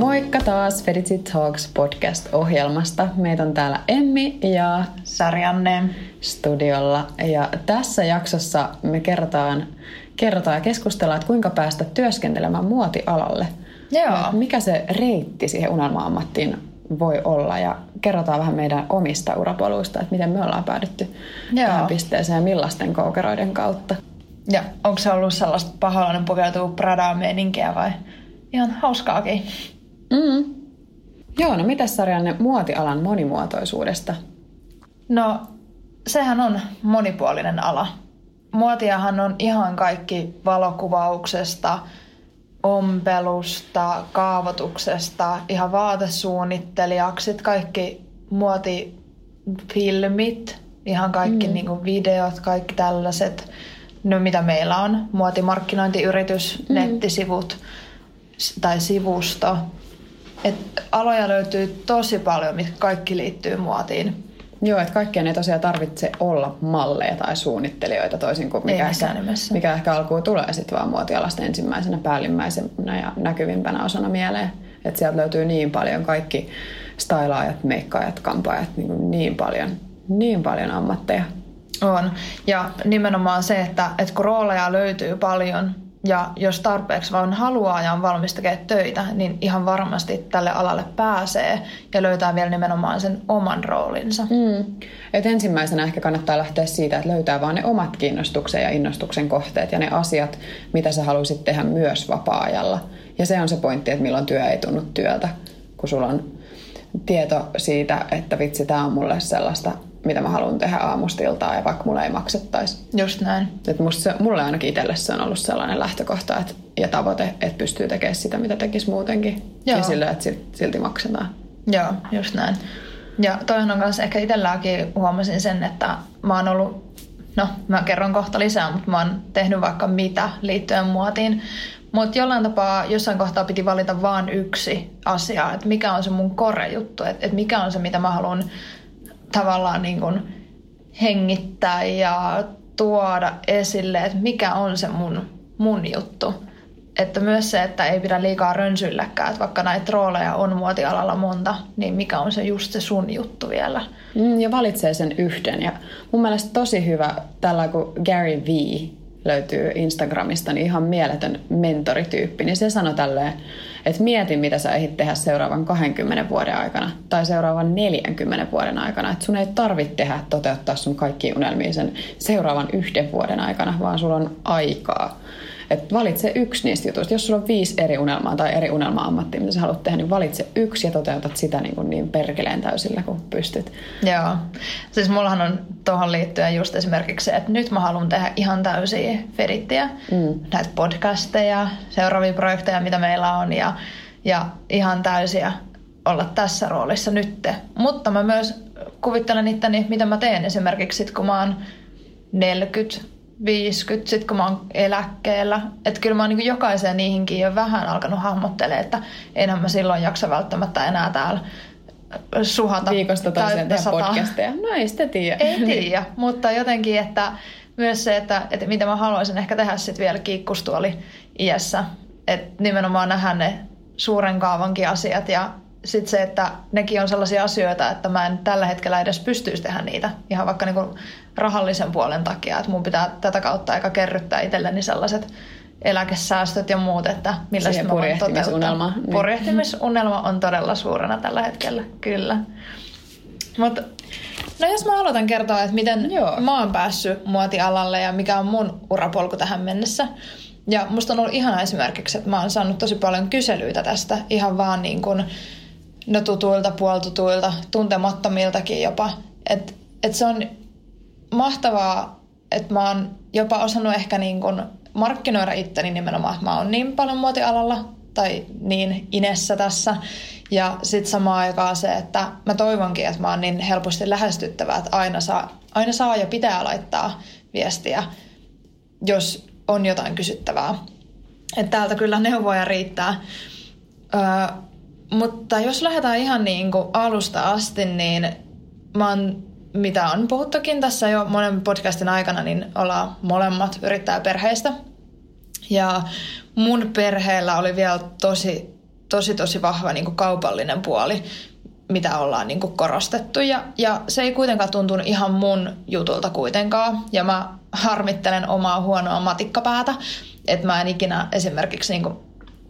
Moikka taas Feditsi Talks podcast-ohjelmasta. Meitä on täällä Emmi ja Sarjanne studiolla. Ja tässä jaksossa me kerrotaan, kerrotaan ja keskustellaan, että kuinka päästä työskentelemään muotialalle. Joo. Mikä se reitti siihen unelma-ammattiin voi olla ja kerrotaan vähän meidän omista urapoluista, että miten me ollaan päädytty Joo. tähän pisteeseen ja millaisten koukeroiden kautta. Ja onko se ollut sellaista paholainen pukeutuu Pradaan meininkiä vai ihan hauskaakin? Mm. Joo, no mitä Sarjanne muotialan monimuotoisuudesta? No, sehän on monipuolinen ala. Muotiahan on ihan kaikki valokuvauksesta, ompelusta, kaavoituksesta, ihan vaatesuunnittelijaksi, kaikki muotifilmit, ihan kaikki mm. niin videot, kaikki tällaiset, no mitä meillä on, muotimarkkinointiyritys, mm. nettisivut tai sivusto, et aloja löytyy tosi paljon, mitkä kaikki liittyy muotiin. Joo, että kaikkien ei tosiaan tarvitse olla malleja tai suunnittelijoita toisin kuin mikä, ehkä, mikä ehkä alkuun tulee sitten vaan muotialasta ensimmäisenä päällimmäisenä ja näkyvimpänä osana mieleen. Että sieltä löytyy niin paljon kaikki stylaajat, meikkaajat, kampaajat, niin, niin paljon, niin paljon ammatteja. On. Ja nimenomaan se, että, että kun rooleja löytyy paljon, ja jos tarpeeksi vaan haluaa ja on valmis tekemään töitä, niin ihan varmasti tälle alalle pääsee ja löytää vielä nimenomaan sen oman roolinsa. Mm. Et ensimmäisenä ehkä kannattaa lähteä siitä, että löytää vaan ne omat kiinnostuksen ja innostuksen kohteet ja ne asiat, mitä sä haluaisit tehdä myös vapaa-ajalla. Ja se on se pointti, että milloin työ ei tunnu työltä, kun sulla on tieto siitä, että vitsi, tämä on mulle sellaista mitä mä haluan tehdä aamustiltaa ja vaikka mulle ei maksettaisi. Just näin. Et musta se, mulle ainakin itselle se on ollut sellainen lähtökohta että, ja tavoite, että pystyy tekemään sitä, mitä tekisi muutenkin. Joo. Ja sillä, että silti maksetaan. Joo, just näin. Ja toihan on kanssa ehkä itselläkin huomasin sen, että mä oon ollut, no mä kerron kohta lisää, mutta mä oon tehnyt vaikka mitä liittyen muotiin. Mutta jollain tapaa jossain kohtaa piti valita vain yksi asia, että mikä on se mun kore-juttu, että, että mikä on se, mitä mä haluan tavallaan niin kuin hengittää ja tuoda esille, että mikä on se mun, mun juttu. Että myös se, että ei pidä liikaa rönsylläkään, että vaikka näitä rooleja on muotialalla monta, niin mikä on se just se sun juttu vielä. Mm, ja valitsee sen yhden. Ja mun mielestä tosi hyvä tällä kun Gary V löytyy Instagramista, niin ihan mieletön mentorityyppi, niin se sanoi tälleen, että mieti mitä sä ehdit tehdä seuraavan 20 vuoden aikana tai seuraavan 40 vuoden aikana. Että sun ei tarvitse tehdä toteuttaa sun kaikki unelmia sen seuraavan yhden vuoden aikana, vaan sulla on aikaa. Et valitse yksi niistä jutuista. Jos sulla on viisi eri unelmaa tai eri unelma-ammattia, mitä sä haluat tehdä, niin valitse yksi ja toteutat sitä niin, kuin niin perkeleen täysillä kuin pystyt. Joo. Siis mullahan on tuohon liittyen just esimerkiksi se, että nyt mä haluan tehdä ihan täysiä fedittiä, mm. näitä podcasteja, seuraavia projekteja, mitä meillä on ja, ja ihan täysiä olla tässä roolissa nytte. Mutta mä myös kuvittelen itteni, mitä mä teen esimerkiksi sit, kun mä oon 40 50, sit kun mä oon eläkkeellä. Että kyllä mä oon niin jokaiseen niihinkin jo vähän alkanut hahmottelemaan, että enhän mä silloin jaksa välttämättä enää täällä suhata. Viikosta toiseen tehdä podcasteja. No ei sitä tiedä. Ei tiedä, mutta jotenkin, että myös se, että, että mitä mä haluaisin ehkä tehdä sitten vielä kiikkustuoli iässä. Että nimenomaan nähdä ne suuren kaavankin asiat ja sitten se, että nekin on sellaisia asioita, että mä en tällä hetkellä edes pystyisi tehdä niitä. Ihan vaikka niinku rahallisen puolen takia, että mun pitää tätä kautta aika kerryttää itselleni sellaiset eläkesäästöt ja muut, että millä se mä voin toteuttaa. Niin. Purjehtimisunnelma on todella suurena tällä hetkellä, kyllä. Mutta no jos mä aloitan kertoa, että miten Joo. mä oon päässyt muotialalle ja mikä on mun urapolku tähän mennessä. Ja musta on ollut ihana esimerkiksi, että mä oon saanut tosi paljon kyselyitä tästä ihan vaan niin kuin, no tutuilta, puoltutuilta, tuntemattomiltakin jopa. Että et se on mahtavaa, että mä oon jopa osannut ehkä niin kuin markkinoida itteni nimenomaan, että mä oon niin paljon muotialalla tai niin inessä tässä. Ja sitten samaan aikaan se, että mä toivonkin, että mä oon niin helposti lähestyttävää, että aina saa, aina saa ja pitää laittaa viestiä, jos on jotain kysyttävää. Että täältä kyllä neuvoja riittää. Öö, mutta jos lähdetään ihan niin kuin alusta asti, niin mä oon, mitä on puhuttukin tässä jo monen podcastin aikana, niin ollaan molemmat yrittäjäperheistä. Ja mun perheellä oli vielä tosi, tosi, tosi vahva niin kaupallinen puoli, mitä ollaan niin korostettu. Ja, ja se ei kuitenkaan tuntunut ihan mun jutulta kuitenkaan. Ja mä harmittelen omaa huonoa matikkapäätä, että mä en ikinä esimerkiksi niin kuin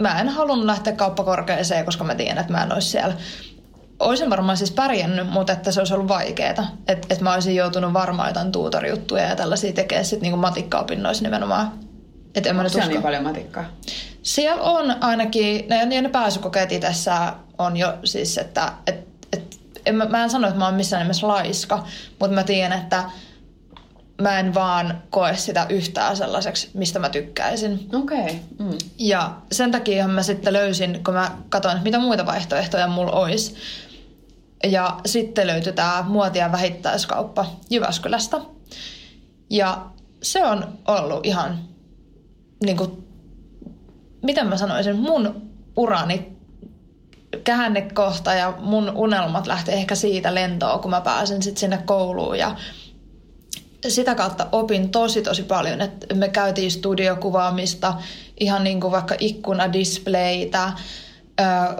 mä en halunnut lähteä kauppakorkeeseen, koska mä tiedän, että mä en olisi siellä. Olisin varmaan siis pärjännyt, mutta että se olisi ollut vaikeaa. Että et mä olisin joutunut varmaan jotain tuutorjuttuja ja tällaisia tekemään sitten niinku matikkaopinnoissa nimenomaan. Et en mä nyt usko. niin paljon matikkaa? Siellä on ainakin, ne, ne pääsykokeet itsessä on jo siis, että et, et, en, mä, mä en sano, että mä oon missään nimessä laiska, mutta mä tiedän, että mä en vaan koe sitä yhtään sellaiseksi, mistä mä tykkäisin. Okei. Okay. Mm. Ja sen takia mä sitten löysin, kun mä katsoin, mitä muita vaihtoehtoja mulla olisi. Ja sitten löytyi tämä muotia vähittäiskauppa Jyväskylästä. Ja se on ollut ihan, niin kuin, miten mä sanoisin, mun urani käännekohta ja mun unelmat lähti ehkä siitä lentoon, kun mä pääsin sitten sinne kouluun ja sitä kautta opin tosi tosi paljon, että me käytiin studiokuvaamista, ihan niin kuin vaikka ikkunadispleitä,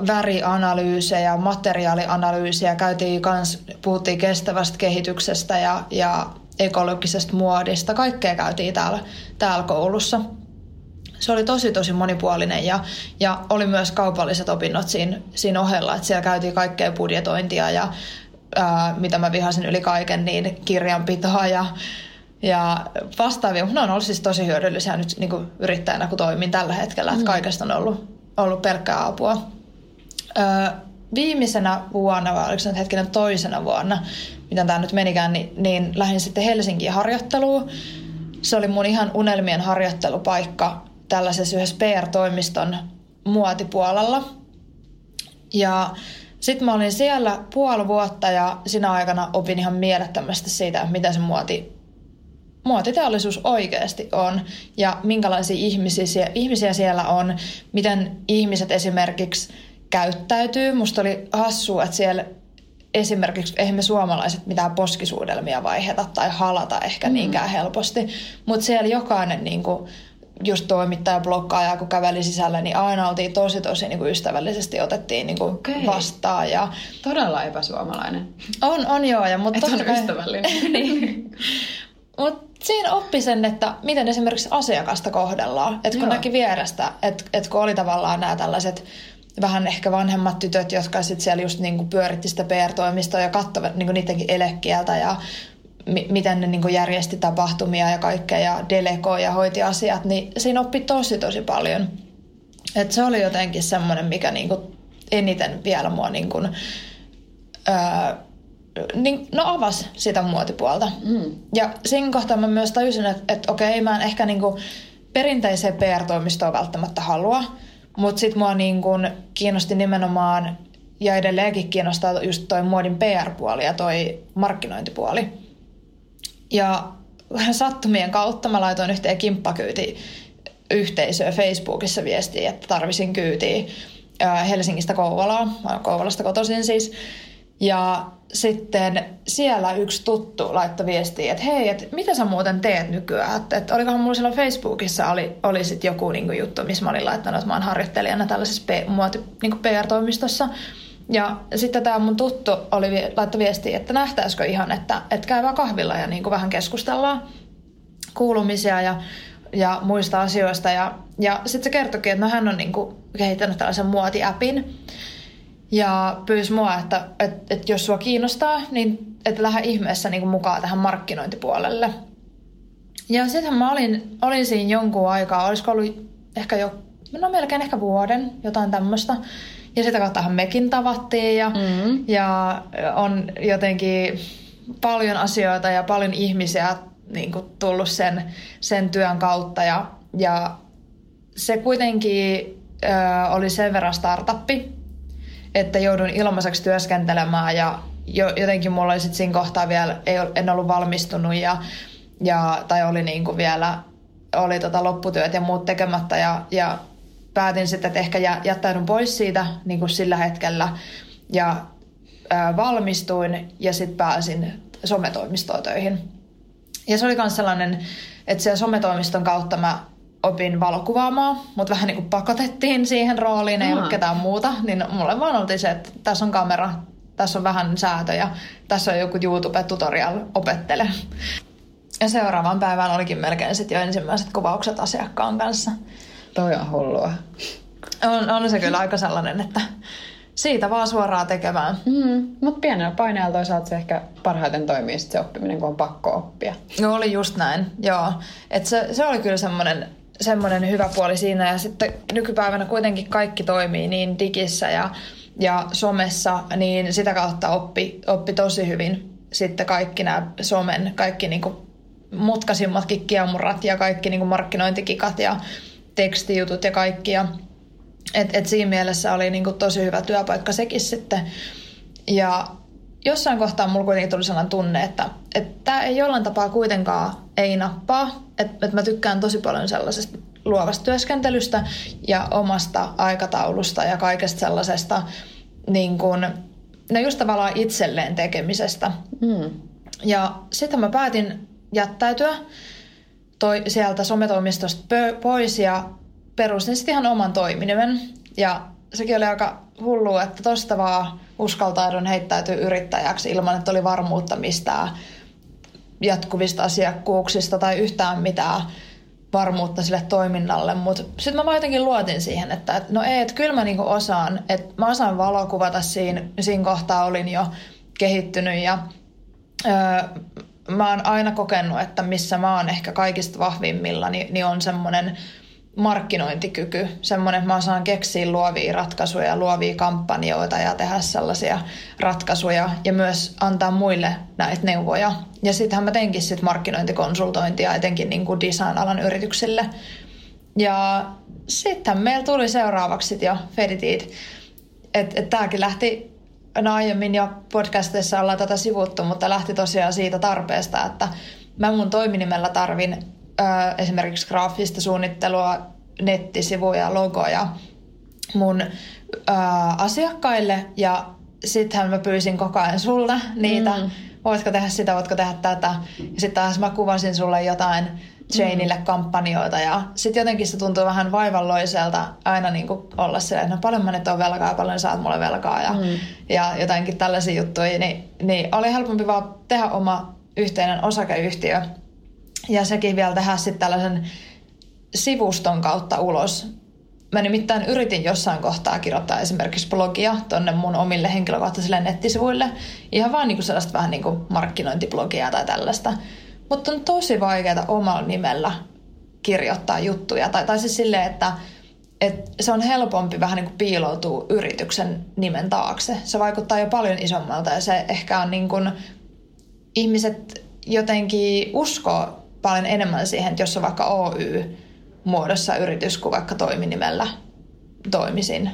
värianalyysejä, materiaalianalyysiä, käytiin kans, puhuttiin kestävästä kehityksestä ja, ja ekologisesta muodista, kaikkea käytiin täällä, täällä koulussa. Se oli tosi tosi monipuolinen ja, ja oli myös kaupalliset opinnot siinä, siinä ohella, että siellä käytiin kaikkea budjetointia ja ää, mitä mä vihasin yli kaiken, niin kirjanpitoa ja, ja vastaavia. Ne on ollut siis tosi hyödyllisiä nyt niin kuin yrittäjänä, kun toimin tällä hetkellä, että mm. kaikesta on ollut, ollut pelkkää apua. Ää, viimeisenä vuonna, vai oliko se nyt hetkinen toisena vuonna, miten tämä nyt menikään, niin, niin lähdin sitten Helsinkiin harjoitteluun. Se oli mun ihan unelmien harjoittelupaikka tällaisessa yhdessä PR-toimiston muotipuolella. Ja sitten mä olin siellä puoli vuotta ja sinä aikana opin ihan mielettömästi siitä, mitä se muoti, muotiteollisuus oikeasti on ja minkälaisia ihmisiä, ihmisiä siellä on, miten ihmiset esimerkiksi käyttäytyy. Musta oli hassua, että siellä esimerkiksi eihän me suomalaiset mitään poskisuudelmia vaiheta tai halata ehkä mm. niinkään helposti, mutta siellä jokainen niin kuin, just toimittaja blokkaaja, kun käveli sisällä, niin aina oltiin tosi tosi niin kuin ystävällisesti otettiin niin kuin okay. vastaan. Ja... Todella epäsuomalainen. On, on joo. Ja, mutta Et on kai... ystävällinen. niin. Mut siinä oppi sen, että miten esimerkiksi asiakasta kohdellaan. Että kun joo. näki vierestä, että et kun oli tavallaan nämä tällaiset vähän ehkä vanhemmat tytöt, jotka sitten siellä just niinku pyöritti sitä PR-toimistoa ja katsoivat niinku niidenkin elekieltä ja miten ne niin järjesti tapahtumia ja kaikkea ja delegoi ja hoiti asiat, niin siinä oppi tosi tosi paljon. Et se oli jotenkin semmoinen, mikä niin kuin eniten vielä mua niin kuin, öö, niin, no avas sitä muotipuolta. Mm. Ja siinä kohtaa mä myös tajusin, että, että okei, mä en ehkä niin kuin perinteiseen PR-toimistoon välttämättä halua, mutta sitten mua niin kuin kiinnosti nimenomaan ja edelleenkin kiinnostaa just toi muodin PR-puoli ja toi markkinointipuoli. Ja sattumien kautta mä laitoin yhteen kimppakyyti yhteisöä Facebookissa viestiä, että tarvisin kyytiä Helsingistä olen Kouvolasta kotoisin siis. Ja sitten siellä yksi tuttu laittoi viestiä, että hei, että mitä sä muuten teet nykyään? Että, että olikohan mulla silloin Facebookissa oli, oli sit joku niin juttu, missä mä olin laittanut, että mä oon harjoittelijana tällaisessa muoti, niin PR-toimistossa. Ja sitten tämä mun tuttu oli laittoi viestiä, että nähtäisikö ihan, että, että käy vaan kahvilla ja niin kuin vähän keskustellaan kuulumisia ja, ja muista asioista. Ja, ja sitten se kertoikin, että no hän on niin kuin kehittänyt tällaisen muotiäpin. Ja pyysi mua, että, että, että jos sua kiinnostaa, niin että lähde ihmeessä niin kuin mukaan tähän markkinointipuolelle. Ja sitten mä olin, olin siinä jonkun aikaa, olisiko ollut ehkä jo, no melkein ehkä vuoden, jotain tämmöistä. Ja sitä kauttahan mekin tavattiin ja, mm. ja on jotenkin paljon asioita ja paljon ihmisiä niin kuin tullut sen, sen työn kautta. Ja, ja se kuitenkin ö, oli sen verran startuppi, että joudun ilmaiseksi työskentelemään ja jo, jotenkin mulla oli sit siinä kohtaa vielä, ei, en ollut valmistunut ja, ja, tai oli niin kuin vielä oli tota lopputyöt ja muut tekemättä ja, ja päätin sitten, että ehkä jättäydyn pois siitä niin kuin sillä hetkellä ja ää, valmistuin ja sitten pääsin sometoimistoon töihin. Ja se oli myös sellainen, että sen sometoimiston kautta mä opin valokuvaamaan, mutta vähän niin kuin pakotettiin siihen rooliin, ei ollut ketään muuta, niin mulle vaan oltiin se, että tässä on kamera, tässä on vähän säätöjä, tässä on joku YouTube-tutorial, opettele. Ja seuraavaan päivään olikin melkein sitten jo ensimmäiset kuvaukset asiakkaan kanssa. Toi on hullua. On, on se kyllä aika sellainen, että siitä vaan suoraan tekemään. Mm, mutta pienellä paineella toisaalta se ehkä parhaiten toimii sit se oppiminen, kun on pakko oppia. No oli just näin, joo. Et se, se oli kyllä semmoinen semmoinen hyvä puoli siinä. Ja sitten nykypäivänä kuitenkin kaikki toimii niin digissä ja, ja somessa, niin sitä kautta oppi, oppi tosi hyvin sitten kaikki nämä somen, kaikki niinku mutkasimmatkin kiemurat ja kaikki niinku markkinointikikat ja tekstijutut ja kaikki. Ja et, et siinä mielessä oli niinku tosi hyvä työpaikka sekin sitten. Ja jossain kohtaa mulla kuitenkin tuli sellainen tunne, että tämä ei jollain tapaa kuitenkaan ei nappaa. Että et mä tykkään tosi paljon sellaisesta luovasta työskentelystä ja omasta aikataulusta ja kaikesta sellaisesta niin kun, no just tavallaan itselleen tekemisestä. Mm. Ja sitten mä päätin jättäytyä toi, sieltä sometoimistosta pois ja perustin sitten ihan oman toiminimen. Ja sekin oli aika hullua, että tosta vaan uskaltaudun heittäytyä yrittäjäksi ilman, että oli varmuutta mistään jatkuvista asiakkuuksista tai yhtään mitään varmuutta sille toiminnalle, mutta sitten mä vaan jotenkin luotin siihen, että et, no ei, että kyllä mä niinku osaan, että mä osaan valokuvata siinä, siinä kohtaa olin jo kehittynyt ja öö, mä oon aina kokenut, että missä mä oon ehkä kaikista vahvimmilla, niin, niin on semmoinen markkinointikyky, semmoinen, että mä osaan keksiä luovia ratkaisuja, luovia kampanjoita ja tehdä sellaisia ratkaisuja ja myös antaa muille näitä neuvoja. Ja sittenhän mä teinkin sit markkinointikonsultointia etenkin niin kuin design-alan yrityksille. Ja sitten meillä tuli seuraavaksi sit jo Feditit. Että et tämäkin lähti, no aiemmin jo podcastissa ollaan tätä sivuttu, mutta lähti tosiaan siitä tarpeesta, että mä mun toiminimellä tarvin esimerkiksi graafista suunnittelua, nettisivuja, logoja mun ää, asiakkaille ja sittenhän mä pyysin koko ajan sulta niitä. Mm. Voitko tehdä sitä, voitko tehdä tätä. Ja sitten taas mä kuvasin sulle jotain Janeille mm. kampanjoita ja sitten jotenkin se tuntuu vähän vaivalloiselta aina niin kuin olla silleen, että no paljon mä nyt on velkaa ja paljon saat mulle velkaa ja, mm. ja jotenkin tällaisia juttuja, niin, niin oli helpompi vaan tehdä oma yhteinen osakeyhtiö ja sekin vielä tehdä sitten tällaisen sivuston kautta ulos. Mä nimittäin yritin jossain kohtaa kirjoittaa esimerkiksi blogia tonne mun omille henkilökohtaisille nettisivuille. Ihan vaan niinku sellaista vähän niinku markkinointiblogia tai tällaista. Mutta on tosi vaikeaa omalla nimellä kirjoittaa juttuja. Tai, tai siis silleen, että et se on helpompi vähän niin kuin piiloutua yrityksen nimen taakse. Se vaikuttaa jo paljon isommalta ja se ehkä on niin kuin, ihmiset jotenkin uskoo paljon enemmän siihen, että jos on vaikka Oy muodossa yritys kuin vaikka toiminimellä toimisin.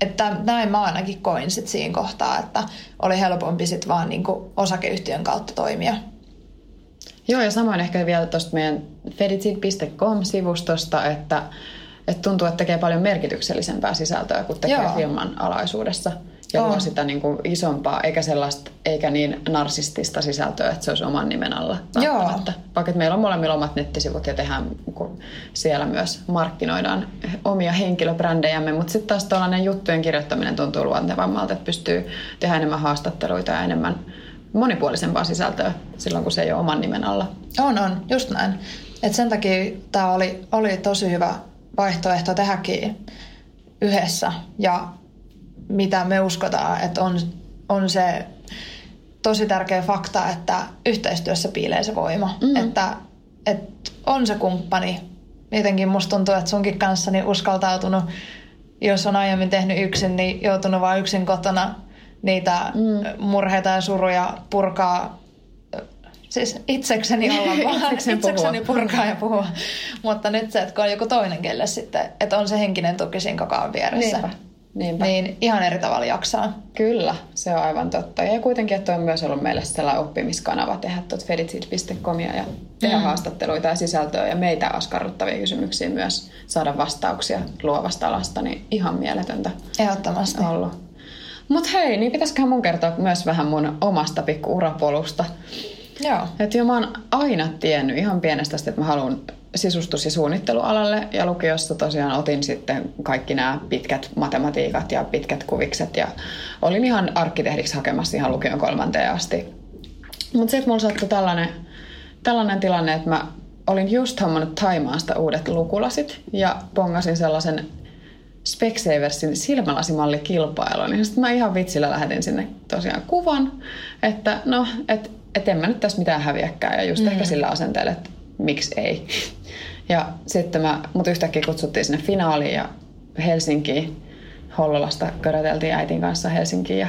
Että näin mä ainakin koin sit siinä kohtaa, että oli helpompi sit vaan niinku osakeyhtiön kautta toimia. Joo, ja samoin ehkä vielä tuosta meidän feditsit.com-sivustosta, että, että tuntuu, että tekee paljon merkityksellisempää sisältöä kuin tekee Joo. firman alaisuudessa ja luo sitä niin kuin isompaa, eikä sellaista, eikä niin narsistista sisältöä, että se olisi oman nimen alla Joo. Vaikka meillä on molemmilla omat nettisivut ja tehdään, kun siellä myös markkinoidaan omia henkilöbrändejämme, mutta sitten taas tällainen juttujen kirjoittaminen tuntuu luontevammalta, että pystyy tehdä enemmän haastatteluita ja enemmän monipuolisempaa sisältöä silloin, kun se ei ole oman nimen alla. On, on, just näin. Et sen takia tämä oli, oli tosi hyvä vaihtoehto tehdäkin yhdessä ja mitä me uskotaan, että on, on se tosi tärkeä fakta, että yhteistyössä piilee se voima. Mm-hmm. Että, että on se kumppani jotenkin musta tuntuu, että sunkin kanssa niin uskaltautunut, jos on aiemmin tehnyt yksin, niin joutunut vaan yksin kotona niitä mm. murheita ja suruja purkaa Siis itsekseni olla vaan, itsekseni, itsekseni purkaa ja puhua. Mutta nyt se, että kun on joku toinen kelle sitten, että on se henkinen tuki siinä koko ajan vieressä. Niinpä. Niinpä. Niin ihan eri tavalla jaksaa. Kyllä, se on aivan totta. Ja kuitenkin, että on myös ollut meille sellainen oppimiskanava tehdä tuot feditsit.comia ja tehdä mm. haastatteluita ja sisältöä ja meitä askarruttavia kysymyksiä myös saada vastauksia luovasta alasta, niin ihan mieletöntä Ehdottomasti. ollut. Mutta hei, niin pitäisiköhän mun kertoa myös vähän mun omasta pikku urapolusta. Joo. Että jo mä oon aina tiennyt ihan pienestä että mä haluan sisustus- ja suunnittelualalle ja lukiossa tosiaan otin sitten kaikki nämä pitkät matematiikat ja pitkät kuvikset ja olin ihan arkkitehdiksi hakemassa ihan lukion kolmanteen asti. Mutta sitten mulla sattui tällainen, tällainen tilanne, että mä olin just hommannut Taimaasta uudet lukulasit ja pongasin sellaisen Specsaversin silmälasimallikilpailun. Niin sitten mä ihan vitsillä lähetin sinne tosiaan kuvan, että no, että et en mä nyt tässä mitään häviäkään. Ja just mm. ehkä sillä asenteella, että miksi ei. Ja sitten mä, mut yhtäkkiä kutsuttiin sinne finaaliin ja Helsinkiin. Hollolasta köröteltiin äitin kanssa Helsinkiin ja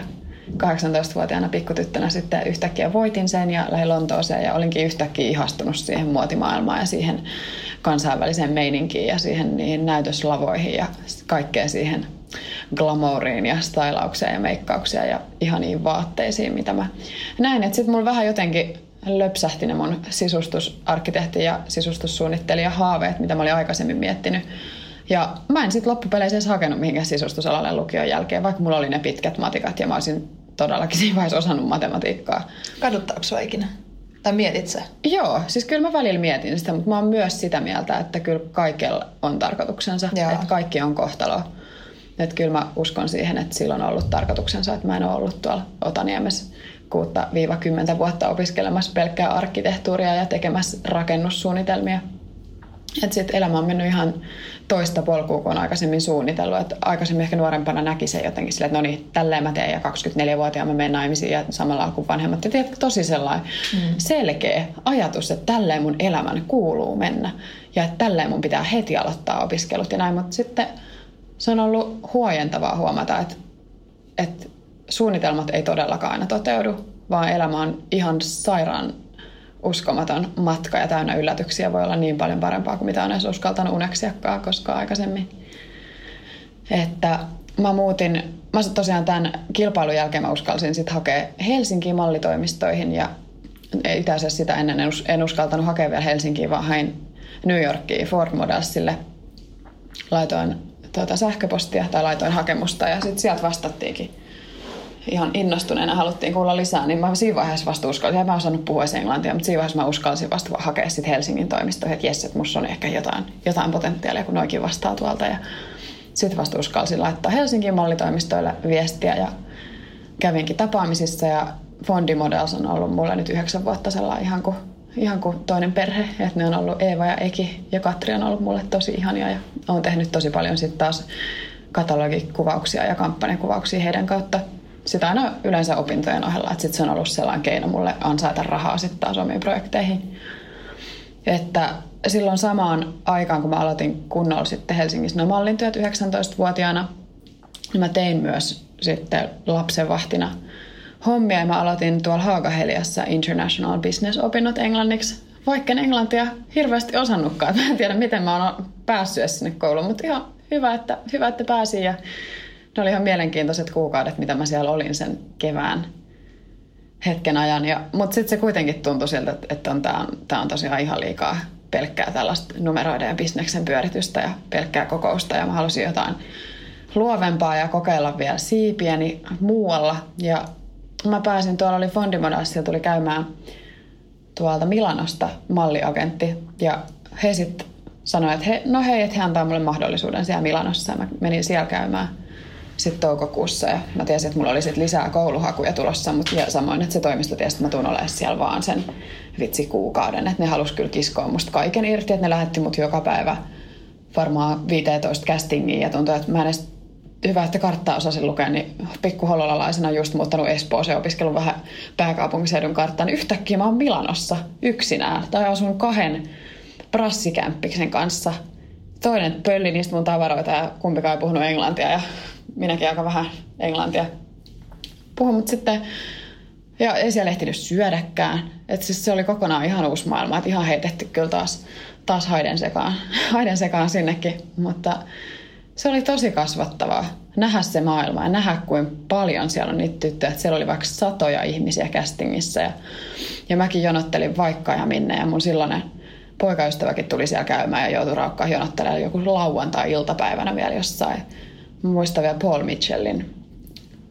18-vuotiaana pikkutyttönä sitten yhtäkkiä voitin sen ja lähdin Lontooseen ja olinkin yhtäkkiä ihastunut siihen muotimaailmaan ja siihen kansainväliseen meininkiin ja siihen niihin näytöslavoihin ja kaikkeen siihen glamouriin ja stylaukseen ja meikkaukseen ja ihaniin vaatteisiin, mitä mä näin. Sitten mulla vähän jotenkin löpsähti ne mun sisustusarkkitehti ja sisustussuunnittelija haaveet, mitä mä olin aikaisemmin miettinyt. Ja mä en sitten loppupeleissä edes hakenut mihinkään sisustusalalle lukion jälkeen, vaikka mulla oli ne pitkät matikat ja mä olisin todellakin siinä vaiheessa osannut matematiikkaa. Kaduttaako sua ikinä? Tai mietit sä? Joo, siis kyllä mä välillä mietin sitä, mutta mä oon myös sitä mieltä, että kyllä kaikella on tarkoituksensa, Joo. että kaikki on kohtalo. Että kyllä mä uskon siihen, että sillä on ollut tarkoituksensa, että mä en ole ollut tuolla Otaniemessä 6-10 vuotta opiskelemassa pelkkää arkkitehtuuria ja tekemässä rakennussuunnitelmia. Että sitten elämä on mennyt ihan toista polkua kuin on aikaisemmin suunnitellut. Et aikaisemmin ehkä nuorempana näki se jotenkin silleen, että no niin, tälleen mä teen ja 24-vuotiaana mä menen naimisiin ja samalla kuin vanhemmat. Ja tiedätkö, tosi sellainen mm. selkeä ajatus, että tälleen mun elämän kuuluu mennä. Ja että tälleen mun pitää heti aloittaa opiskelut ja näin. Mutta sitten se on ollut huojentavaa huomata, että, että suunnitelmat ei todellakaan aina toteudu, vaan elämä on ihan sairaan uskomaton matka ja täynnä yllätyksiä voi olla niin paljon parempaa kuin mitä on edes uskaltanut uneksiakaan koskaan aikaisemmin. Että mä muutin, mä tosiaan tämän kilpailun jälkeen mä uskalsin sitten hakea Helsinkiin mallitoimistoihin ja itse asiassa sitä ennen en, en uskaltanut hakea vielä Helsinkiin, vaan hain New Yorkiin Ford Modelsille. Laitoin tuota sähköpostia tai laitoin hakemusta ja sitten sieltä vastattiinkin ihan innostuneena haluttiin kuulla lisää, niin mä siinä vaiheessa vasta uskalsin, ja mä osannut puhua englantia, mutta siinä vaiheessa mä uskalsin vasta hakea sitten Helsingin toimistoon, että jes, että musta on ehkä jotain, jotain potentiaalia, kun noikin vastaa tuolta. Ja sitten vasta uskalsin laittaa Helsingin mallitoimistoille viestiä ja kävinkin tapaamisissa ja Fondi Models on ollut mulle nyt yhdeksän vuotta sellainen ihan kuin, ihan kuin toinen perhe. Että ne on ollut Eeva ja Eki ja Katri on ollut mulle tosi ihania ja olen tehnyt tosi paljon sitten taas katalogikuvauksia ja kampanjakuvauksia heidän kautta sitä aina yleensä opintojen ohella, että sit se on ollut sellainen keino mulle ansaita rahaa sitten taas omiin projekteihin. Että silloin samaan aikaan, kun mä aloitin kunnolla sitten Helsingissä no mallintyöt 19-vuotiaana, niin mä tein myös sitten lapsenvahtina hommia ja mä aloitin tuolla Haagaheliassa International Business-opinnot englanniksi. Vaikka en englantia hirveästi osannutkaan. Mä en tiedä, miten mä oon päässyt sinne kouluun, mutta ihan hyvä, että, hyvä, että pääsin ja ne oli ihan mielenkiintoiset kuukaudet, mitä mä siellä olin sen kevään hetken ajan. Ja, mutta sitten se kuitenkin tuntui siltä, että, on, tämä, on, tämä on tosiaan ihan liikaa pelkkää tällaista numeroiden ja bisneksen pyöritystä ja pelkkää kokousta. Ja mä halusin jotain luovempaa ja kokeilla vielä siipiäni muualla. Ja mä pääsin, tuolla oli Fondimodassia, tuli käymään tuolta Milanosta malliagentti. Ja he sitten sanoivat, että he, no hei, että he antaa mulle mahdollisuuden siellä Milanossa. Ja mä menin siellä käymään sitten toukokuussa ja mä tiesin, että mulla oli sit lisää kouluhakuja tulossa, mutta ja samoin, että se toimisto tiesi, että mä tuun olemaan siellä vaan sen vitsi kuukauden, että ne halusi kyllä kiskoa musta kaiken irti, että ne lähetti mut joka päivä varmaan 15 castingiin ja tuntui, että mä en edes hyvä, että karttaa osasin lukea, niin pikkuhololalaisena just muuttanut Espooseen opiskellut vähän pääkaupunkiseudun karttaa, niin yhtäkkiä mä oon Milanossa yksinään tai asun kahden prassikämppiksen kanssa. Toinen pölli niistä mun tavaroita ja kumpikaan ei puhunut englantia ja minäkin aika vähän englantia puhun, mutta sitten ja ei siellä ehtinyt syödäkään. Et siis se oli kokonaan ihan uusi maailma, että ihan heitetty kyllä taas, taas haiden sekaan, haiden sekaan sinnekin. Mutta se oli tosi kasvattavaa nähdä se maailma ja nähdä, kuinka paljon siellä on niitä tyttöjä. Että siellä oli vaikka satoja ihmisiä castingissa ja, ja mäkin jonottelin vaikka ja minne ja mun silloinen poikaystäväkin tuli siellä käymään ja joutui raukkaan jonottelemaan joku lauantai-iltapäivänä vielä jossain. Muistan vielä Paul Mitchellin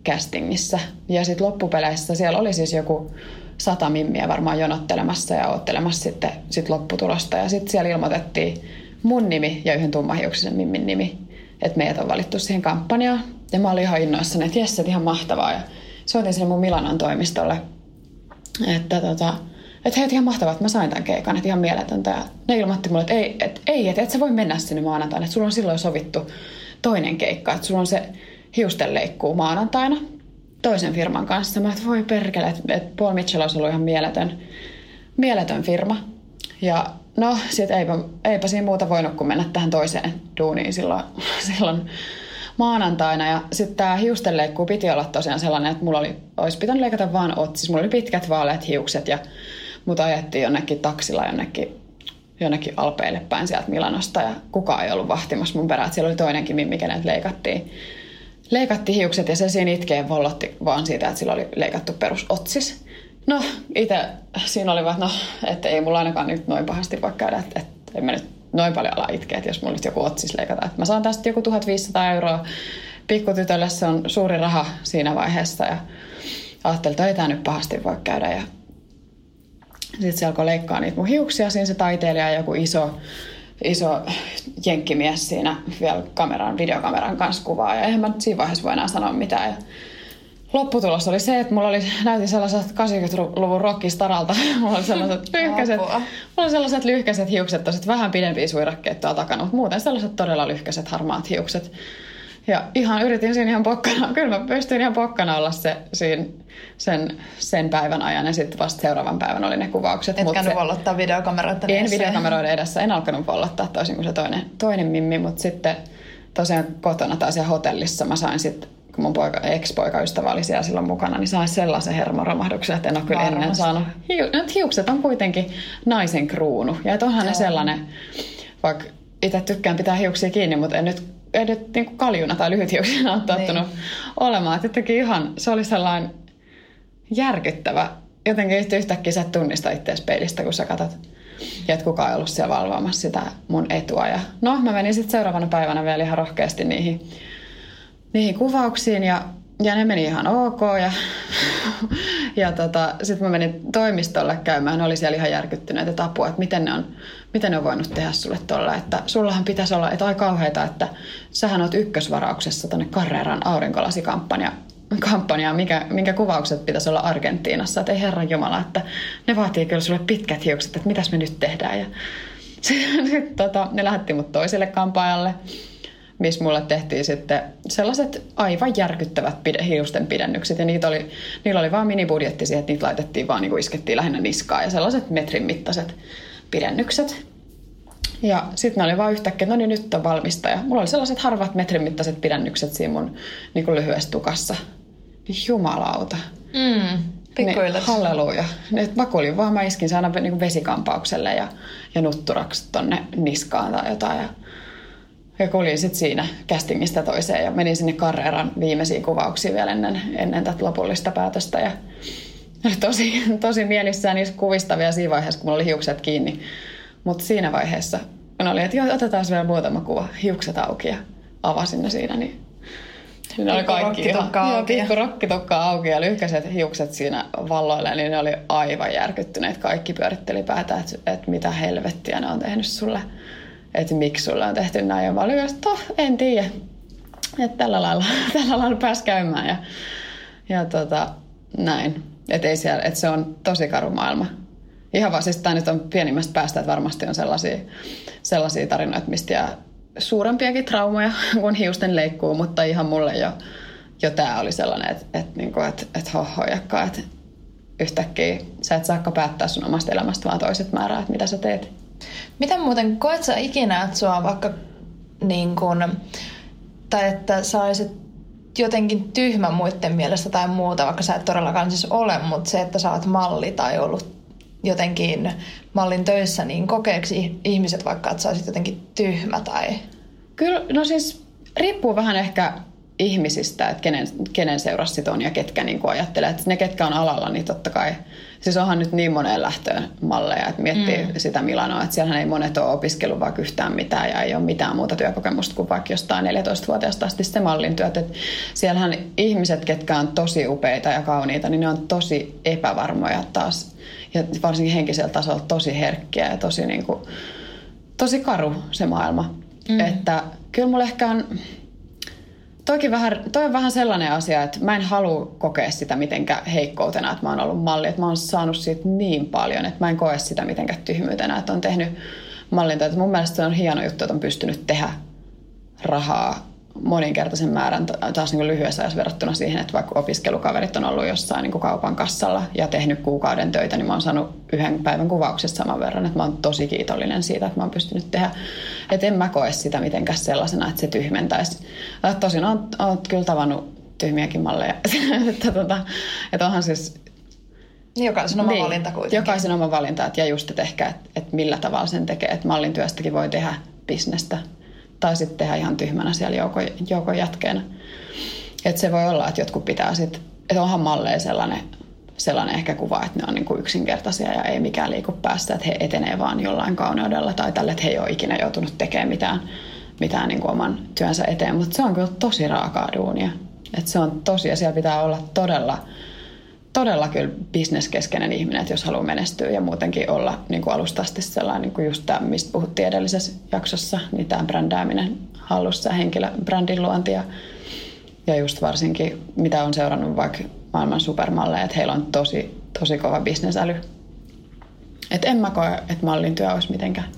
castingissa. Ja sitten loppupeleissä siellä oli siis joku sata mimmiä varmaan jonottelemassa ja ottelemassa sitten sit lopputulosta. Ja sitten siellä ilmoitettiin mun nimi ja yhden tummahiuksisen mimmin nimi, että meidät on valittu siihen kampanjaan. Ja mä olin ihan innoissani, että jes, ihan mahtavaa. Ja soitin sinne mun Milanan toimistolle, että tota, että hei, ihan mahtavaa, että mä sain tämän keikan, että ihan mieletöntä. Ja ne ilmoitti mulle, että ei, että ei, että et sä voi mennä sinne maanantaina, että sulla on silloin sovittu toinen keikka, että sulla on se hiusten leikkuu maanantaina toisen firman kanssa. Mä että voi perkele, että, että Paul Mitchell olisi ollut ihan mieletön, mieletön firma. Ja no, sit eipä, eipä siinä muuta voinut kuin mennä tähän toiseen duuniin silloin, silloin maanantaina. Ja sitten tämä hiustenleikkuu piti olla tosiaan sellainen, että mulla oli, olisi pitänyt leikata vaan otsis. Mulla oli pitkät vaaleat hiukset ja mut ajettiin jonnekin taksilla jonnekin jonnekin alpeille päin sieltä Milanosta ja kukaan ei ollut vahtimassa mun perään. Siellä oli toinenkin mimmi, kenet leikattiin leikattiin hiukset ja se siinä itkeen vollotti vaan siitä, että sillä oli leikattu perusotsis. No, itse siinä oli vaan, no, että ei mulla ainakaan nyt noin pahasti voi käydä, että, että en mä nyt noin paljon ala itkeä, että jos mulla nyt joku otsis leikata. Että mä saan tästä joku 1500 euroa. Pikkutytölle se on suuri raha siinä vaiheessa ja ajattelin, että ei tämä nyt pahasti voi käydä. Ja sitten se alkoi leikkaa niitä mun hiuksia, siinä se taiteilija ja joku iso iso jenkkimies siinä vielä kameran, videokameran kanssa kuvaa. Ja eihän mä nyt siinä vaiheessa voi enää sanoa mitään. Ja lopputulos oli se, että mulla oli, näytin sellaiset 80-luvun rockistaralta. mulla oli sellaiset lyhkäiset, mulla oli sellaiset lyhkäiset hiukset, tosit vähän pidempiä suirakkeet tuolla takana, mutta muuten sellaiset todella lyhkäiset harmaat hiukset. Ja ihan yritin siinä ihan pokkana, kyllä mä pystyin ihan pokkana olla se, siinä, sen, sen päivän ajan ja sitten vasta seuraavan päivän oli ne kuvaukset. Etkä se, vollottaa videokameroita En edessä. videokameroiden edessä, en alkanut vollottaa toisin kuin se toinen, toinen mimmi, mutta sitten tosiaan kotona tai siellä hotellissa mä sain sitten kun mun poika, ex-poikaystävä oli siellä silloin mukana, niin sain sellaisen hermoromahduksen, että en ole kyllä ennen saanut. Hiukset on kuitenkin naisen kruunu. Ja että onhan Joo. ne sellainen, vaikka itse tykkään pitää hiuksia kiinni, mutta en nyt edes niin kuin kaljuna tai lyhythiuksena on tottunut niin. olemaan. Että ihan, se oli sellainen järkyttävä. Jotenkin yhtäkkiä sä et tunnista itseäsi peilistä, kun sä katsot. Ja että kukaan ei ollut siellä valvoamassa sitä mun etua. Ja no, mä menin sitten seuraavana päivänä vielä ihan rohkeasti niihin, niihin kuvauksiin ja ja ne meni ihan ok. Ja, ja tota, sitten mä menin toimistolle käymään. Ne oli siellä ihan järkyttyneet, että apua, että miten ne on, miten ne on voinut tehdä sulle tuolla. Että sullahan pitäisi olla, että aika kauheita, että sähän oot ykkösvarauksessa tuonne Carreran aurinkolasikampanja kampanja, mikä, minkä kuvaukset pitäisi olla Argentiinassa. Että ei herran jumala, että ne vaatii kyllä sulle pitkät hiukset, että mitäs me nyt tehdään. Ja sitten tota, ne lähetti mut toiselle kampaajalle missä mulle tehtiin sitten sellaiset aivan järkyttävät pide, hiusten pidennykset. Ja niitä oli, niillä oli vaan minibudjetti siihen, että niitä laitettiin vaan, niin kuin iskettiin lähinnä niskaa ja sellaiset metrin mittaiset pidennykset. Ja sitten ne oli vaan yhtäkkiä, no niin nyt on valmista. Ja mulla oli sellaiset harvat metrin mittaiset pidennykset siinä mun niin kuin lyhyessä tukassa. Jumalauta. Mm, Niin, halleluja. Ne vakuulin vaan, mä iskin se aina niin vesikampaukselle ja, ja nutturaksi tonne niskaan tai jotain. Ja ja kuljin sitten siinä castingista toiseen ja menin sinne Carreran viimeisiin kuvauksiin vielä ennen, ennen tätä lopullista päätöstä. Ja tosi, tosi mielissään niistä kuvista vielä siinä vaiheessa, kun mulla oli hiukset kiinni. Mutta siinä vaiheessa, kun oli, että joo, otetaan vielä muutama kuva, hiukset auki ja avasin ne siinä, niin Siinä oli kaikki ihan, auki. Joo, pikku rokkitukka auki ja lyhkäiset hiukset siinä valloille, niin ne oli aivan järkyttyneet. Kaikki pyöritteli päätä, että, että mitä helvettiä ne on tehnyt sulle että miksi sulla on tehty näin. Ja mä olin oh, en tiedä. Että tällä lailla, tällä lailla pääsi käymään ja, ja tota, näin. Että siellä, et se on tosi karu maailma. Ihan vaan, siis tämä nyt on pienimmästä päästä, että varmasti on sellaisia, sellaisia tarinoita, mistä jää suurempiakin traumoja kuin hiusten leikkuu, mutta ihan mulle jo, jo tämä oli sellainen, että, että, niinku, että, että hohojakka, että yhtäkkiä sä et saakka päättää sun omasta elämästä, vaan toiset määrää, että mitä sä teet. Miten muuten, koet sä ikinä, että sua vaikka niin kun, tai että sä olisit jotenkin tyhmä muiden mielestä tai muuta, vaikka sä et todellakaan siis ole, mutta se, että sä oot malli tai ollut jotenkin mallin töissä, niin kokeeksi ihmiset vaikka, että sä olisit jotenkin tyhmä tai... Kyllä, no siis riippuu vähän ehkä ihmisistä, että kenen, kenen seurassa on ja ketkä niin ajattelee. Että ne, ketkä on alalla, niin totta kai, siis onhan nyt niin moneen lähtöön malleja, että miettii mm. sitä Milanoa, että siellähän ei monet ole opiskellut vaikka yhtään mitään ja ei ole mitään muuta työkokemusta kuin vaikka jostain 14-vuotiaasta asti se mallin työt. Että siellähän ihmiset, ketkä on tosi upeita ja kauniita, niin ne on tosi epävarmoja taas ja varsinkin henkisellä tasolla tosi herkkiä ja tosi, niin kuin, tosi karu se maailma. Mm. Että kyllä mulla ehkä on Toikin vähän, toi on vähän sellainen asia, että mä en halua kokea sitä mitenkään heikkoutena, että mä oon ollut malli. Että mä oon saanut siitä niin paljon, että mä en koe sitä mitenkään tyhmyytenä, että on tehnyt mallinta. Että mun mielestä se on hieno juttu, että on pystynyt tehdä rahaa moninkertaisen määrän taas niin kuin lyhyessä ajassa verrattuna siihen, että vaikka opiskelukaverit on ollut jossain niin kuin kaupan kassalla ja tehnyt kuukauden töitä, niin mä oon saanut yhden päivän kuvauksesta saman verran. Että mä oon tosi kiitollinen siitä, että mä oon pystynyt tehdä. Että en mä koe sitä mitenkään sellaisena, että se tyhmentäisi. Tosin oon, oon kyllä tavannut tyhmiäkin malleja. että, tota, että onhan siis Jokaisen oma niin, valinta kuitenkin. Jokaisen oma valinta, että ja just, että ehkä, että, että millä tavalla sen tekee, että mallin työstäkin voi tehdä bisnestä tai sitten tehdä ihan tyhmänä siellä joukon, joukon jatkeena. Että se voi olla, että jotkut pitää sitten, että onhan malleja sellainen, sellainen ehkä kuva, että ne on niinku yksinkertaisia ja ei mikään liiku päästä, että he etenee vaan jollain kauneudella tai tälle, että he ei ole ikinä joutunut tekemään mitään, mitään niinku oman työnsä eteen. Mutta se on kyllä tosi raakaa duunia. Että se on tosi ja siellä pitää olla todella todella kyllä bisneskeskeinen ihminen, että jos haluaa menestyä ja muutenkin olla niin kuin alusta asti sellainen, niin kuin just tämä, mistä puhuttiin edellisessä jaksossa, niin tämä brändääminen hallussa, henkilöbrändin luonti ja, ja just varsinkin, mitä on seurannut vaikka maailman supermalleja, että heillä on tosi, tosi kova bisnesäly. Että en mä koe, että mallin työ olisi mitenkään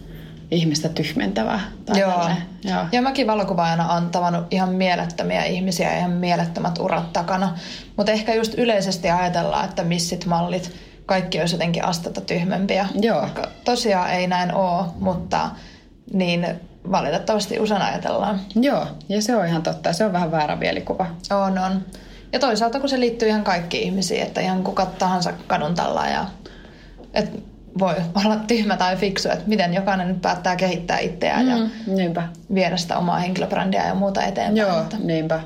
ihmistä tyhmentävää. Tai Joo. Joo. Ja mäkin valokuvaajana on tavannut ihan mielettömiä ihmisiä ja ihan mielettömät urat takana. Mutta ehkä just yleisesti ajatellaan, että missit mallit, kaikki olisi jotenkin astetta tyhmempiä. Joo. Vaikka tosiaan ei näin ole, mutta niin valitettavasti usein ajatellaan. Joo, ja se on ihan totta. Se on vähän väärä mielikuva. On, on. Ja toisaalta kun se liittyy ihan kaikkiin ihmisiin, että ihan kuka tahansa kadun tällä ja että voi olla tyhmä tai fiksu, että miten jokainen nyt päättää kehittää itseään mm, ja niinpä. viedä sitä omaa henkilöbrändiä ja muuta eteenpäin. Joo, mutta. niinpä.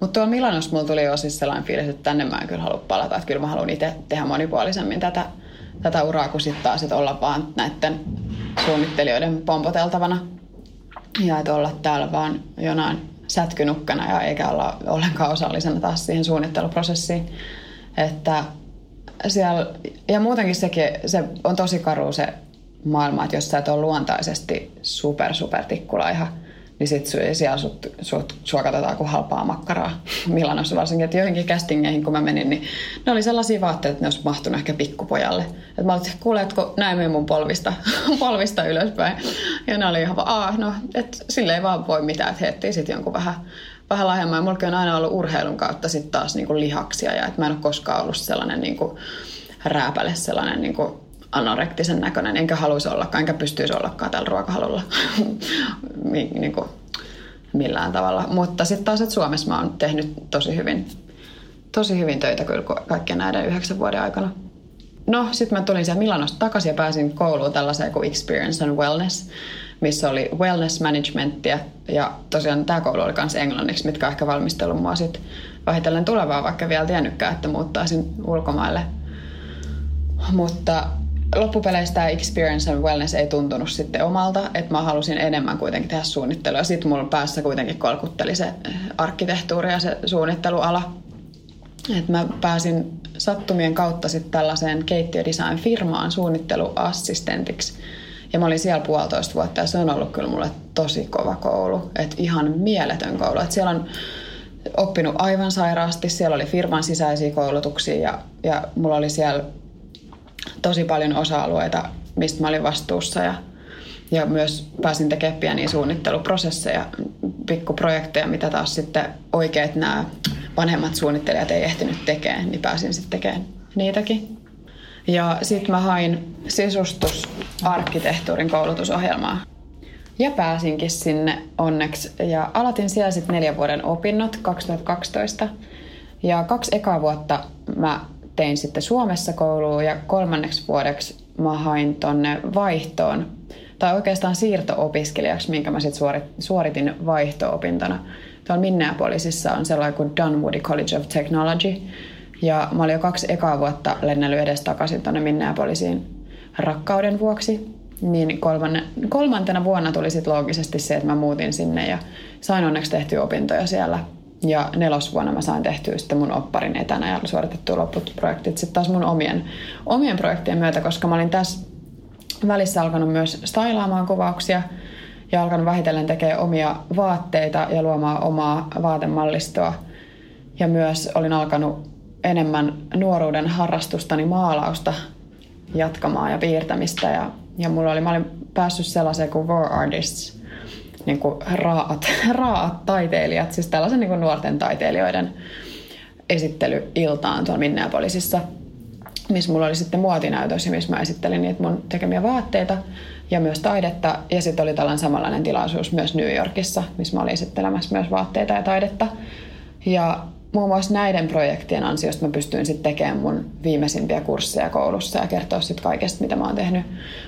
Mutta tuolla Milanossa mulla tuli jo siis sellainen fiilis, että tänne mä en kyllä halua palata. Että kyllä mä haluan itse tehdä monipuolisemmin tätä, tätä uraa, kun sitten taas sit olla vaan näiden suunnittelijoiden pompoteltavana. Ja että olla täällä vaan jonain sätkynukkana ja eikä olla ollenkaan osallisena taas siihen suunnitteluprosessiin. Että siellä, ja muutenkin sekin, se on tosi karu se maailma, että jos sä et ole luontaisesti super, super tikkulaiha, niin sit siellä sut, sut, sua katsotaan kuin halpaa makkaraa Milanossa varsinkin. Että joihinkin castingeihin, kun mä menin, niin ne oli sellaisia vaatteita, että ne olisi mahtunut ehkä pikkupojalle. Että mä olin, että kuuletko, näin mun polvista, polvista ylöspäin. Ja ne oli ihan vaan, no, että sille ei vaan voi mitään, että he sitten jonkun vähän vähän lahjemmaa. Ja mullakin on aina ollut urheilun kautta sitten taas niin kuin lihaksia ja että mä en ole koskaan ollut sellainen niin kuin rääpäle, sellainen niin kuin anorektisen näköinen, enkä haluaisi ollakaan, enkä pystyisi ollakaan tällä ruokahalulla niin kuin millään tavalla. Mutta sitten taas, että Suomessa mä oon tehnyt tosi hyvin, tosi hyvin töitä kyllä kaikkien näiden yhdeksän vuoden aikana. No, sitten mä tulin siellä Milanosta takaisin ja pääsin kouluun tällaiseen kuin Experience and Wellness, missä oli wellness managementia. Ja tosiaan tämä koulu oli myös englanniksi, mitkä on ehkä valmistellut mua vähitellen tulevaa, vaikka vielä tiennytkään, että muuttaisin ulkomaille. Mutta loppupeleissä tämä experience and wellness ei tuntunut sitten omalta, että mä halusin enemmän kuitenkin tehdä suunnittelua. Sitten mulla päässä kuitenkin kolkutteli se arkkitehtuuri ja se suunnitteluala. Et mä pääsin sattumien kautta sitten tällaiseen keittiödesign-firmaan suunnitteluassistentiksi – ja mä olin siellä puolitoista vuotta ja se on ollut kyllä mulle tosi kova koulu. Että ihan mieletön koulu. Että siellä on oppinut aivan sairaasti. Siellä oli firman sisäisiä koulutuksia ja, ja mulla oli siellä tosi paljon osa-alueita, mistä mä olin vastuussa ja, ja myös pääsin tekemään pieniä suunnitteluprosesseja, pikkuprojekteja, mitä taas sitten oikeat nämä vanhemmat suunnittelijat ei ehtinyt tekemään, niin pääsin sitten tekemään niitäkin. Ja sitten mä hain sisustusarkkitehtuurin koulutusohjelmaa. Ja pääsinkin sinne onneksi. Ja aloitin siellä sitten neljän vuoden opinnot 2012. Ja kaksi ekaa vuotta mä tein sitten Suomessa kouluun ja kolmanneksi vuodeksi mä hain tonne vaihtoon tai oikeastaan siirto-opiskelijaksi, minkä mä sitten suoritin vaihto-opintona. Tuolla Minneapolisissa on sellainen kuin Dunwoody College of Technology. Ja mä olin jo kaksi ekaa vuotta lennellyt edes takaisin tuonne Minneapolisiin rakkauden vuoksi. Niin kolmanne, kolmantena vuonna tuli sitten loogisesti se, että mä muutin sinne ja sain onneksi tehtyä opintoja siellä. Ja nelosvuonna mä sain tehtyä sitten mun opparin etänä ja suoritettua loput projektit sitten taas mun omien, omien projektien myötä, koska mä olin tässä välissä alkanut myös stylaamaan kuvauksia ja alkanut vähitellen tekemään omia vaatteita ja luomaan omaa vaatemallistoa. Ja myös olin alkanut enemmän nuoruuden harrastustani maalausta jatkamaan ja piirtämistä. Ja, ja mulla oli, mä olin päässyt sellaiseen kuin War Artists, niin kuin raat, raat taiteilijat, siis tällaisen niin kuin nuorten taiteilijoiden esittelyiltaan tuolla Minneapolisissa – missä mulla oli sitten muotinäytös ja missä mä esittelin niitä mun tekemiä vaatteita ja myös taidetta. Ja sitten oli tällainen samanlainen tilaisuus myös New Yorkissa, missä mä olin esittelemässä myös vaatteita ja taidetta. Ja muun muassa näiden projektien ansiosta mä pystyin sitten tekemään mun viimeisimpiä kursseja koulussa ja kertoa sitten kaikesta, mitä mä oon tehnyt.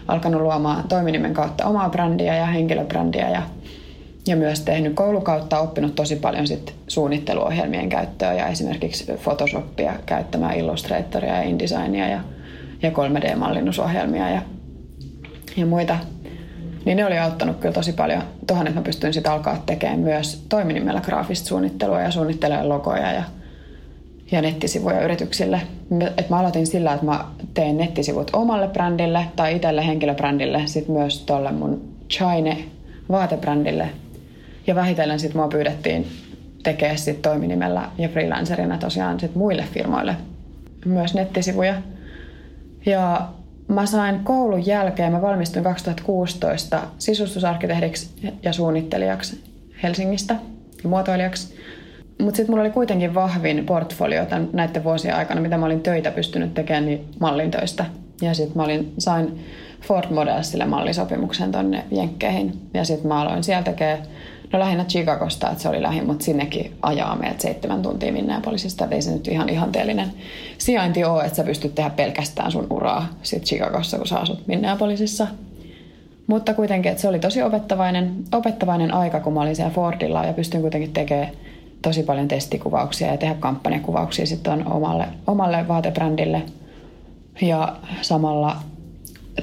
Alkanut luomaan toiminimen kautta omaa brändiä ja henkilöbrändiä ja ja myös tehnyt koulukautta, oppinut tosi paljon sit suunnitteluohjelmien käyttöä ja esimerkiksi Photoshopia käyttämään Illustratoria ja InDesignia ja, ja 3D-mallinnusohjelmia ja, ja muita. Niin ne oli auttanut kyllä tosi paljon tuohon, että mä pystyin sitten alkaa tekemään myös toiminimellä graafista suunnittelua ja suunnittelemaan logoja ja, ja nettisivuja yrityksille. Et mä aloitin sillä, että mä tein nettisivut omalle brändille tai itselle henkilöbrändille, sitten myös tuolle mun Chine vaatebrändille ja vähitellen sitten mua pyydettiin tekemään sit toiminimellä ja freelancerina tosiaan sit muille firmoille myös nettisivuja. Ja mä sain koulun jälkeen, mä valmistuin 2016 sisustusarkkitehdiksi ja suunnittelijaksi Helsingistä ja muotoilijaksi. Mutta sitten mulla oli kuitenkin vahvin portfolio tämän, näiden vuosien aikana, mitä mä olin töitä pystynyt tekemään, niin mallintöistä. Ja sitten mä olin, sain Ford Modelsille mallisopimuksen tonne Jenkkeihin. Ja sitten mä aloin siellä tekemään No lähinnä Chicagosta, että se oli lähin, mutta sinnekin ajaa meiltä seitsemän tuntia Minneapolisista. Ei se nyt ihan ihanteellinen sijainti ole, että sä pystyt tehdä pelkästään sun uraa sit Chicagossa, kun sä asut Minneapolisissa. Mutta kuitenkin, että se oli tosi opettavainen, opettavainen aika, kun mä olin siellä Fordilla ja pystyin kuitenkin tekemään tosi paljon testikuvauksia ja tehdä kampanjakuvauksia sitten omalle, omalle vaatebrändille. Ja samalla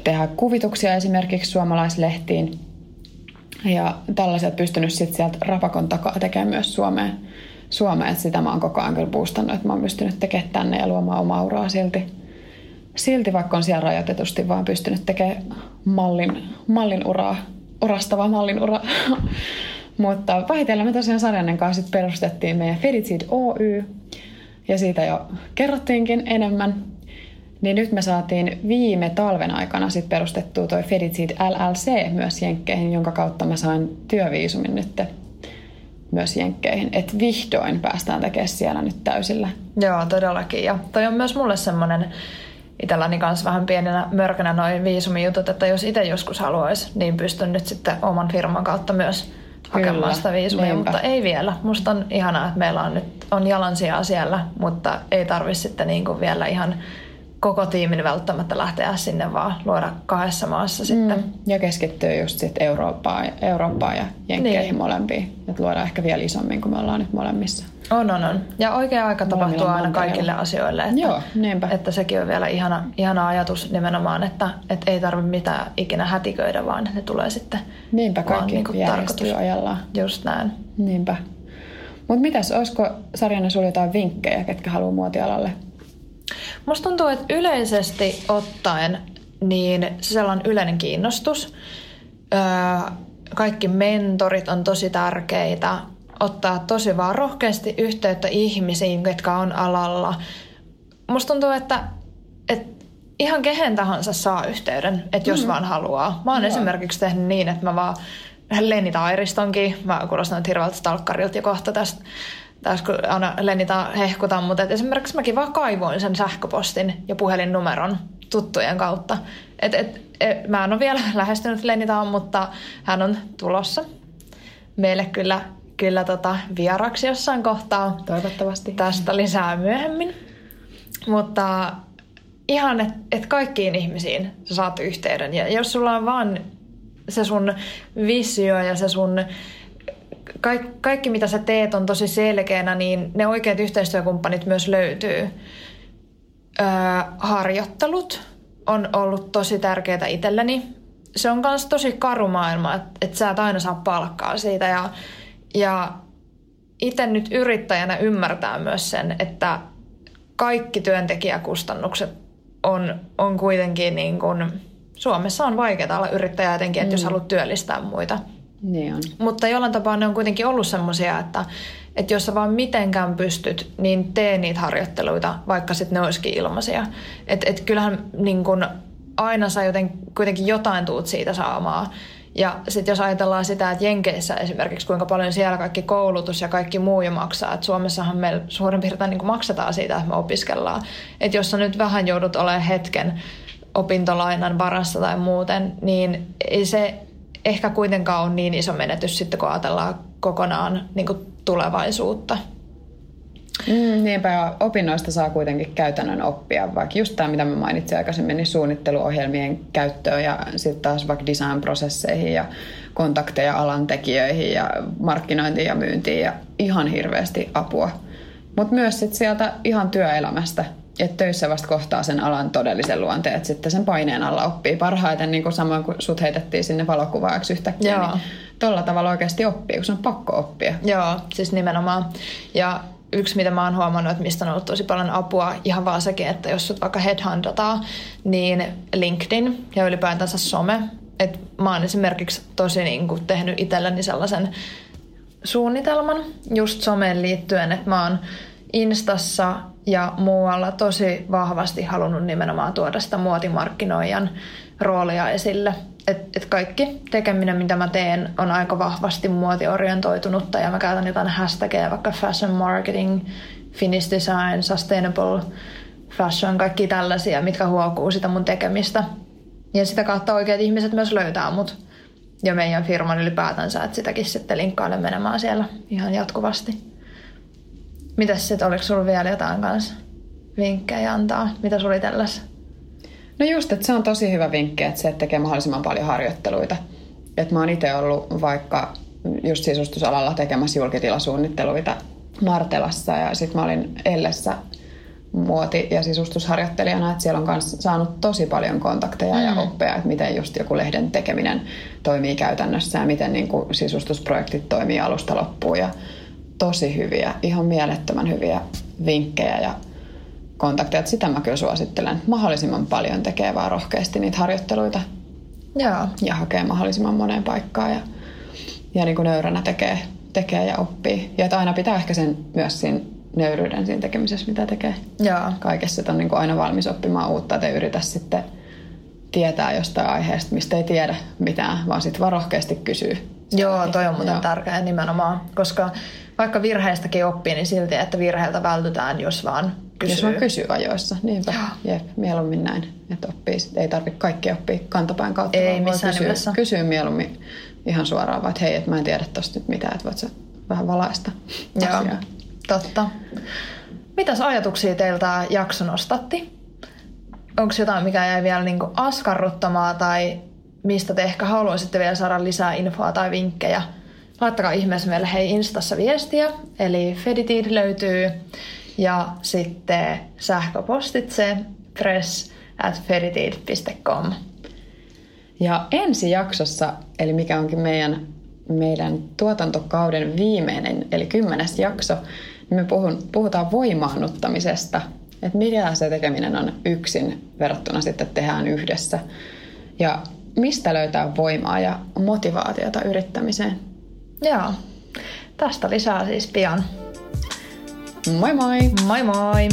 tehdä kuvituksia esimerkiksi suomalaislehtiin ja tällaiset pystynyt sitten sieltä rapakon takaa tekemään myös Suomeen. Suomeen, että sitä mä oon koko ajan kyllä boostannut, että mä oon pystynyt tekemään tänne ja luomaan omaa uraa silti. Silti vaikka on siellä rajoitetusti vaan pystynyt tekemään mallin, mallin uraa, orastava mallin ura. Mutta vähitellen me tosiaan Sarjanen kanssa perustettiin meidän Fericid Oy, ja siitä jo kerrottiinkin enemmän. Niin nyt me saatiin viime talven aikana sit perustettua toi Feditseed LLC myös Jenkkeihin, jonka kautta mä sain työviisumin nyt myös Jenkkeihin. Että vihdoin päästään tekemään siellä nyt täysillä. Joo, todellakin. Ja toi on myös mulle semmoinen itselläni kanssa vähän pienenä mörkänä noin viisumijutut, että jos itse joskus haluaisi, niin pystyn nyt sitten oman firman kautta myös hakemaan Kyllä, sitä viisumia, niinpä. mutta ei vielä. Musta on ihanaa, että meillä on nyt on jalansijaa siellä, mutta ei tarvi sitten niin kuin vielä ihan koko tiimin välttämättä lähteä sinne, vaan luoda kahdessa maassa sitten. Mm. Ja keskittyä just sitten Eurooppaan, Eurooppaan ja Jenkkeihin niin. molempiin. Että luodaan ehkä vielä isommin kuin me ollaan nyt molemmissa. On, on, on. Ja oikea aika tapahtuu aina kaikille asioille. Että, Joo, niinpä. Että sekin on vielä ihana, ihana ajatus nimenomaan, että, että ei tarvitse mitään ikinä hätiköidä, vaan että ne tulee sitten Niinpä, kaikki niin järjestyy ajallaan. Just näin. Niinpä. Mutta mitäs, olisiko sarjana sulla jotain vinkkejä, ketkä haluaa muotialalle Musta tuntuu, että yleisesti ottaen niin se sellainen yleinen kiinnostus. Öö, kaikki mentorit on tosi tärkeitä. Ottaa tosi vaan rohkeasti yhteyttä ihmisiin, jotka on alalla. Musta tuntuu, että, että ihan kehen tahansa saa yhteyden, että jos mm. vaan haluaa. Mä oon Joo. esimerkiksi tehnyt niin, että mä vaan Lenni Tairistonkin, mä kuulostan hirveältä stalkkarilta jo kohta tästä taas kun aina Lenita hehkutan, mutta et esimerkiksi mäkin vaan kaivoin sen sähköpostin ja puhelinnumeron tuttujen kautta. Et, et, et, mä en ole vielä lähestynyt Lenitaan, mutta hän on tulossa meille kyllä, kyllä tota vieraksi jossain kohtaa. Toivottavasti. Tästä lisää myöhemmin. Mutta ihan, että et kaikkiin ihmisiin sä saat yhteyden. Ja jos sulla on vaan se sun visio ja se sun kaikki, kaikki mitä sä teet on tosi selkeänä, niin ne oikeat yhteistyökumppanit myös löytyy. Öö, harjoittelut on ollut tosi tärkeää itselleni. Se on myös tosi karu maailma, että et sä et aina saa palkkaa siitä. Ja, ja itse nyt yrittäjänä ymmärtää myös sen, että kaikki työntekijäkustannukset on, on kuitenkin niin kuin, Suomessa on vaikeaa olla yrittäjä etenkin, että mm. jos haluat työllistää muita. Niin on. Mutta jollain tapaa ne on kuitenkin ollut semmoisia, että, että jos sä vaan mitenkään pystyt, niin tee niitä harjoitteluita, vaikka sitten ne olisikin ilmaisia. Että et kyllähän niin kun, aina sä joten, kuitenkin jotain tuut siitä saamaan. Ja sitten jos ajatellaan sitä, että Jenkeissä esimerkiksi kuinka paljon siellä kaikki koulutus ja kaikki muu jo maksaa, että Suomessahan meillä suurin piirtein niin maksetaan siitä, että me opiskellaan. Että jos sä nyt vähän joudut olemaan hetken opintolainan varassa tai muuten, niin ei se ehkä kuitenkaan ole niin iso menetys sitten, kun ajatellaan kokonaan niin tulevaisuutta. Mm, niinpä opinnoista saa kuitenkin käytännön oppia, vaikka just tämä, mitä mä mainitsin aikaisemmin, niin suunnitteluohjelmien käyttöön ja sitten taas vaikka design-prosesseihin ja kontakteja alan tekijöihin ja markkinointiin ja myyntiin ja ihan hirveästi apua. Mutta myös sit sieltä ihan työelämästä, että töissä vasta kohtaa sen alan todellisen luonteen, että sitten sen paineen alla oppii parhaiten, niin kuin samoin kuin sut heitettiin sinne valokuvaajaksi yhtäkkiä, Joo. niin tuolla tavalla oikeasti oppii, kun se on pakko oppia. Joo, siis nimenomaan. Ja yksi, mitä mä oon huomannut, että mistä on ollut tosi paljon apua, ihan vaan sekin, että jos sut vaikka headhuntataan, niin LinkedIn ja ylipäätänsä some. Et mä oon esimerkiksi tosi niin kuin, tehnyt itselleni sellaisen suunnitelman just someen liittyen, että mä oon Instassa ja muualla tosi vahvasti halunnut nimenomaan tuoda sitä muotimarkkinoijan roolia esille – että et kaikki tekeminen, mitä mä teen, on aika vahvasti muotiorientoitunutta ja mä käytän jotain hashtagia, vaikka fashion marketing, Finnish design, sustainable fashion, kaikki tällaisia, mitkä huokuu sitä mun tekemistä. Ja sitä kautta oikeat ihmiset myös löytää mut ja meidän firman ylipäätänsä, että sitäkin sitten linkkailen menemään siellä ihan jatkuvasti. Mitäs sitten, oliko sulla vielä jotain kanssa vinkkejä antaa? Mitä sulla itsellesi? No just, että se on tosi hyvä vinkki, että se tekee mahdollisimman paljon harjoitteluita. Että mä oon itse ollut vaikka just sisustusalalla tekemässä julkitilasuunnitteluita Martelassa ja sitten mä olin Ellessä muoti- ja sisustusharjoittelijana, että siellä on myös saanut tosi paljon kontakteja mm. ja oppeja, että miten just joku lehden tekeminen toimii käytännössä ja miten niin kuin sisustusprojektit toimii alusta loppuun ja tosi hyviä, ihan mielettömän hyviä vinkkejä ja kontakteja. Sitä mä kyllä suosittelen. Mahdollisimman paljon tekee vaan rohkeasti niitä harjoitteluita. Joo. Ja hakee mahdollisimman moneen paikkaan ja, ja niin kuin nöyränä tekee, tekee ja oppii. Ja että aina pitää ehkä sen myös siinä nöyryyden siinä tekemisessä, mitä tekee. Joo. Kaikessa, että on niin kuin aina valmis oppimaan uutta, että ei yritä sitten tietää jostain aiheesta, mistä ei tiedä mitään, vaan sitten vaan rohkeasti kysyy. Joo, toi on muuten tärkeää nimenomaan, koska vaikka virheistäkin oppii, niin silti, että virheiltä vältytään, jos vaan kysyy. Jos vaan kysyy ajoissa, niinpä. Jep, mieluummin näin, että oppii. Ei tarvitse kaikki oppia kantapään kautta, Ei vaan missään kysyä, nimessä. kysyy mieluummin ihan suoraan, vaan että hei, että mä en tiedä tosta nyt mitään, että voit sä vähän valaista Joo, asiaa. totta. Mitäs ajatuksia teiltä jakso nostatti? Onko jotain, mikä jäi vielä niin askarruttamaan tai mistä te ehkä haluaisitte vielä saada lisää infoa tai vinkkejä? Laittakaa ihmeessä meille hei Instassa viestiä, eli Feditid löytyy ja sitten sähköpostitse press at feritid.com. Ja ensi jaksossa, eli mikä onkin meidän, meidän tuotantokauden viimeinen, eli kymmenes jakso, niin me puhun, puhutaan voimaannuttamisesta. Että mitä se tekeminen on yksin verrattuna sitten tehdään yhdessä. Ja mistä löytää voimaa ja motivaatiota yrittämiseen. Joo. Tästä lisää siis pian. Moi moi! Moi moi!